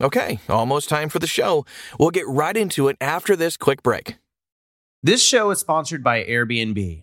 Okay, almost time for the show. We'll get right into it after this quick break. This show is sponsored by Airbnb.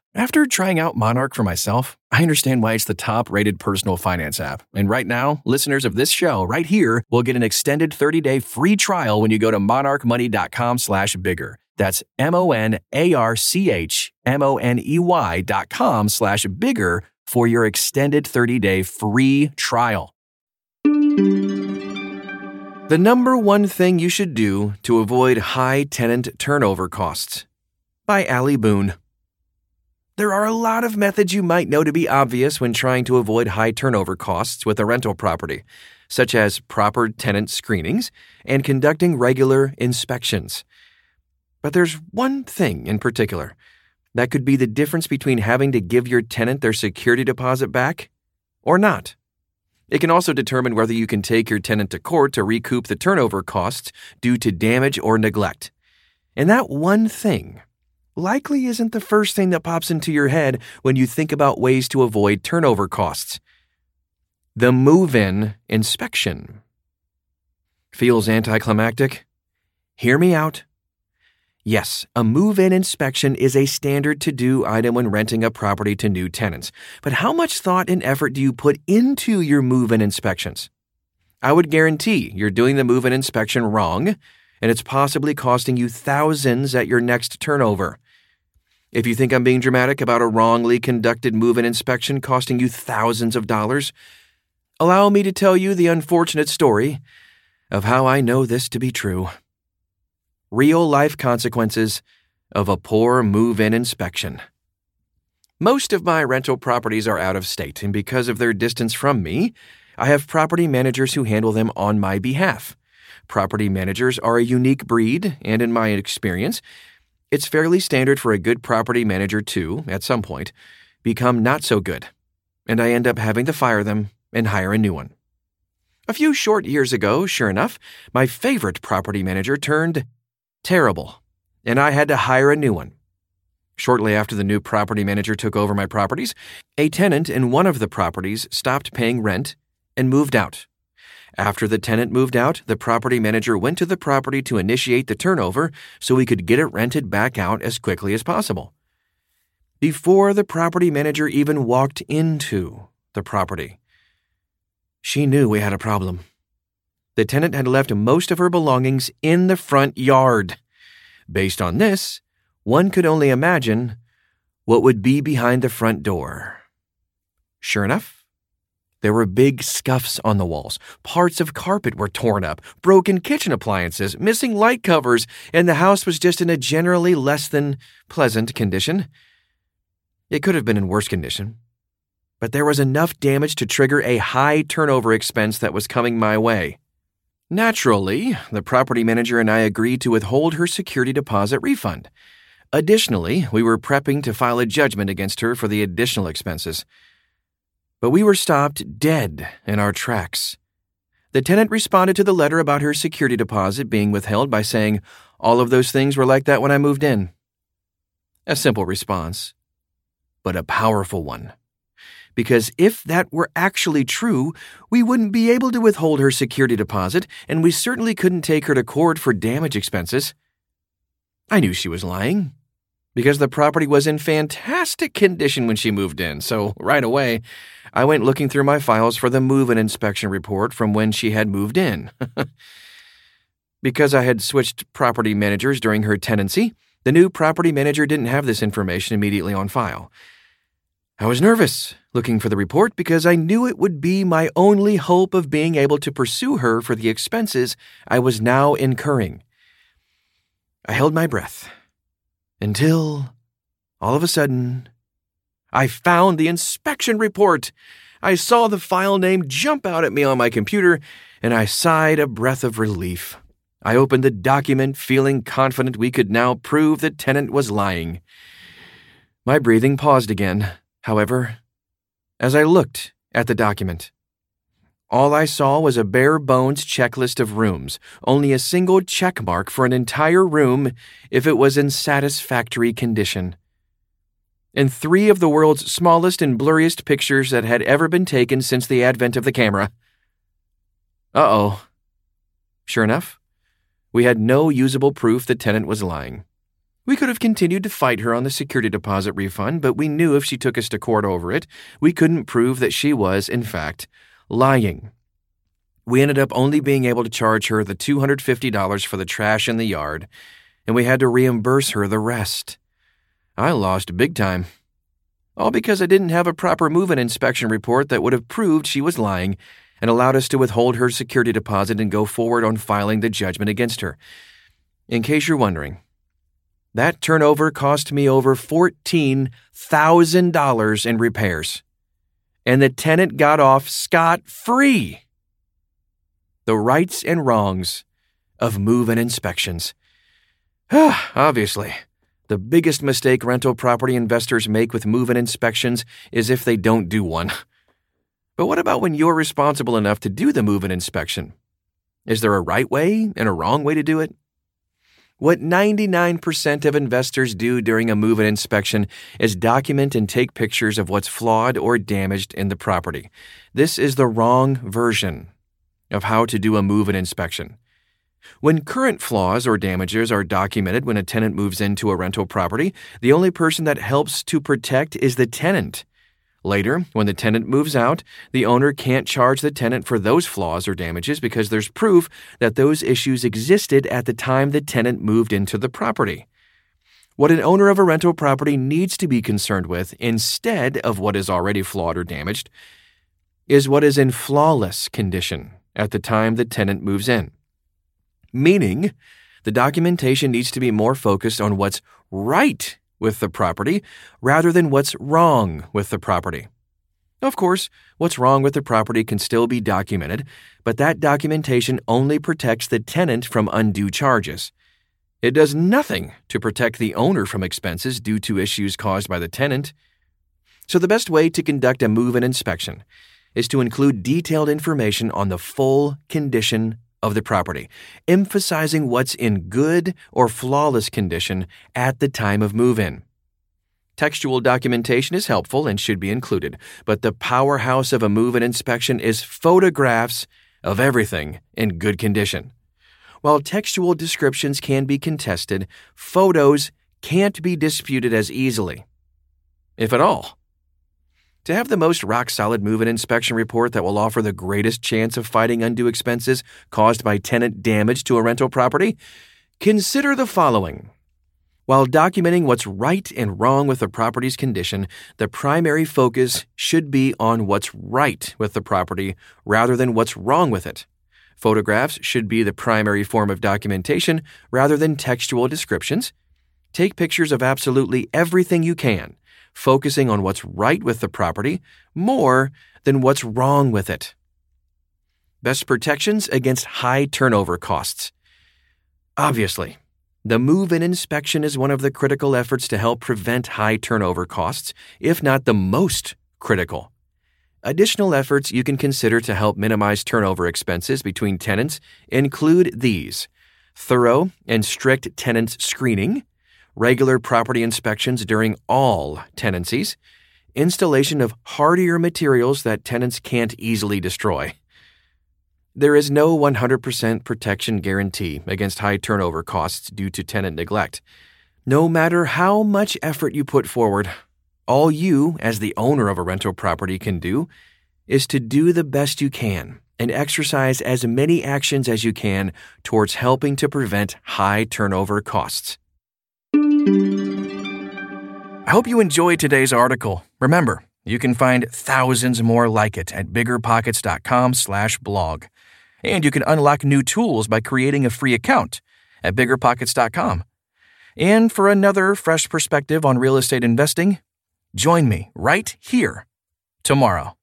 After trying out Monarch for myself, I understand why it's the top rated personal finance app. And right now, listeners of this show right here will get an extended 30 day free trial when you go to monarchmoney.com slash bigger. That's M O N A R C H M O N E Y dot com slash bigger for your extended 30 day free trial. The number one thing you should do to avoid high tenant turnover costs. By Ali Boone. There are a lot of methods you might know to be obvious when trying to avoid high turnover costs with a rental property, such as proper tenant screenings and conducting regular inspections. But there's one thing in particular that could be the difference between having to give your tenant their security deposit back or not. It can also determine whether you can take your tenant to court to recoup the turnover costs due to damage or neglect. And that one thing likely isn't the first thing that pops into your head when you think about ways to avoid turnover costs. The move in inspection. Feels anticlimactic? Hear me out. Yes, a move in inspection is a standard to do item when renting a property to new tenants. But how much thought and effort do you put into your move in inspections? I would guarantee you're doing the move in inspection wrong, and it's possibly costing you thousands at your next turnover. If you think I'm being dramatic about a wrongly conducted move in inspection costing you thousands of dollars, allow me to tell you the unfortunate story of how I know this to be true real life consequences of a poor move in inspection. Most of my rental properties are out of state, and because of their distance from me, I have property managers who handle them on my behalf. Property managers are a unique breed, and in my experience, it's fairly standard for a good property manager to, at some point, become not so good, and I end up having to fire them and hire a new one. A few short years ago, sure enough, my favorite property manager turned Terrible. And I had to hire a new one. Shortly after the new property manager took over my properties, a tenant in one of the properties stopped paying rent and moved out. After the tenant moved out, the property manager went to the property to initiate the turnover so we could get it rented back out as quickly as possible. before the property manager even walked into the property. She knew we had a problem. The tenant had left most of her belongings in the front yard. Based on this, one could only imagine what would be behind the front door. Sure enough, there were big scuffs on the walls. Parts of carpet were torn up, broken kitchen appliances, missing light covers, and the house was just in a generally less than pleasant condition. It could have been in worse condition, but there was enough damage to trigger a high turnover expense that was coming my way. Naturally, the property manager and I agreed to withhold her security deposit refund. Additionally, we were prepping to file a judgment against her for the additional expenses. But we were stopped dead in our tracks. The tenant responded to the letter about her security deposit being withheld by saying, All of those things were like that when I moved in. A simple response, but a powerful one. Because if that were actually true, we wouldn't be able to withhold her security deposit, and we certainly couldn't take her to court for damage expenses. I knew she was lying because the property was in fantastic condition when she moved in, so right away, I went looking through my files for the move in inspection report from when she had moved in. because I had switched property managers during her tenancy, the new property manager didn't have this information immediately on file. I was nervous looking for the report because I knew it would be my only hope of being able to pursue her for the expenses I was now incurring. I held my breath until, all of a sudden, I found the inspection report. I saw the file name jump out at me on my computer, and I sighed a breath of relief. I opened the document, feeling confident we could now prove the tenant was lying. My breathing paused again However, as I looked at the document, all I saw was a bare bones checklist of rooms, only a single check mark for an entire room if it was in satisfactory condition. And three of the world's smallest and blurriest pictures that had ever been taken since the advent of the camera. Uh oh. Sure enough, we had no usable proof the tenant was lying. We could have continued to fight her on the security deposit refund, but we knew if she took us to court over it, we couldn't prove that she was, in fact, lying. We ended up only being able to charge her the $250 for the trash in the yard, and we had to reimburse her the rest. I lost big time. All because I didn't have a proper move in inspection report that would have proved she was lying and allowed us to withhold her security deposit and go forward on filing the judgment against her. In case you're wondering, that turnover cost me over $14,000 in repairs. And the tenant got off scot free. The rights and wrongs of move in inspections. Obviously, the biggest mistake rental property investors make with move in inspections is if they don't do one. But what about when you're responsible enough to do the move in inspection? Is there a right way and a wrong way to do it? What 99% of investors do during a move in inspection is document and take pictures of what's flawed or damaged in the property. This is the wrong version of how to do a move in inspection. When current flaws or damages are documented when a tenant moves into a rental property, the only person that helps to protect is the tenant. Later, when the tenant moves out, the owner can't charge the tenant for those flaws or damages because there's proof that those issues existed at the time the tenant moved into the property. What an owner of a rental property needs to be concerned with, instead of what is already flawed or damaged, is what is in flawless condition at the time the tenant moves in. Meaning, the documentation needs to be more focused on what's right with the property rather than what's wrong with the property. Of course, what's wrong with the property can still be documented, but that documentation only protects the tenant from undue charges. It does nothing to protect the owner from expenses due to issues caused by the tenant. So, the best way to conduct a move in inspection is to include detailed information on the full condition of the property, emphasizing what's in good or flawless condition at the time of move in. Textual documentation is helpful and should be included, but the powerhouse of a move in inspection is photographs of everything in good condition. While textual descriptions can be contested, photos can't be disputed as easily. if at all. To have the most rock solid move in inspection report that will offer the greatest chance of fighting undue expenses caused by tenant damage to a rental property, consider the following. While documenting what's right and wrong with the property's condition, the primary focus should be on what's right with the property rather than what's wrong with it. Photographs should be the primary form of documentation rather than textual descriptions. Take pictures of absolutely everything you can focusing on what's right with the property more than what's wrong with it. Best protections against high turnover costs. Obviously, the move in inspection is one of the critical efforts to help prevent high turnover costs, if not the most critical. Additional efforts you can consider to help minimize turnover expenses between tenants include these thorough and strict tenant screening, regular property inspections during all tenancies, installation of hardier materials that tenants can't easily destroy. There is no 100% protection guarantee against high turnover costs due to tenant neglect. No matter how much effort you put forward, all you, as the owner of a rental property, can do is to do the best you can and exercise as many actions as you can towards helping to prevent high turnover costs. I hope you enjoyed today's article. Remember, you can find thousands more like it at biggerpockets.com/blog. And you can unlock new tools by creating a free account at biggerpockets.com. And for another fresh perspective on real estate investing, join me right here tomorrow.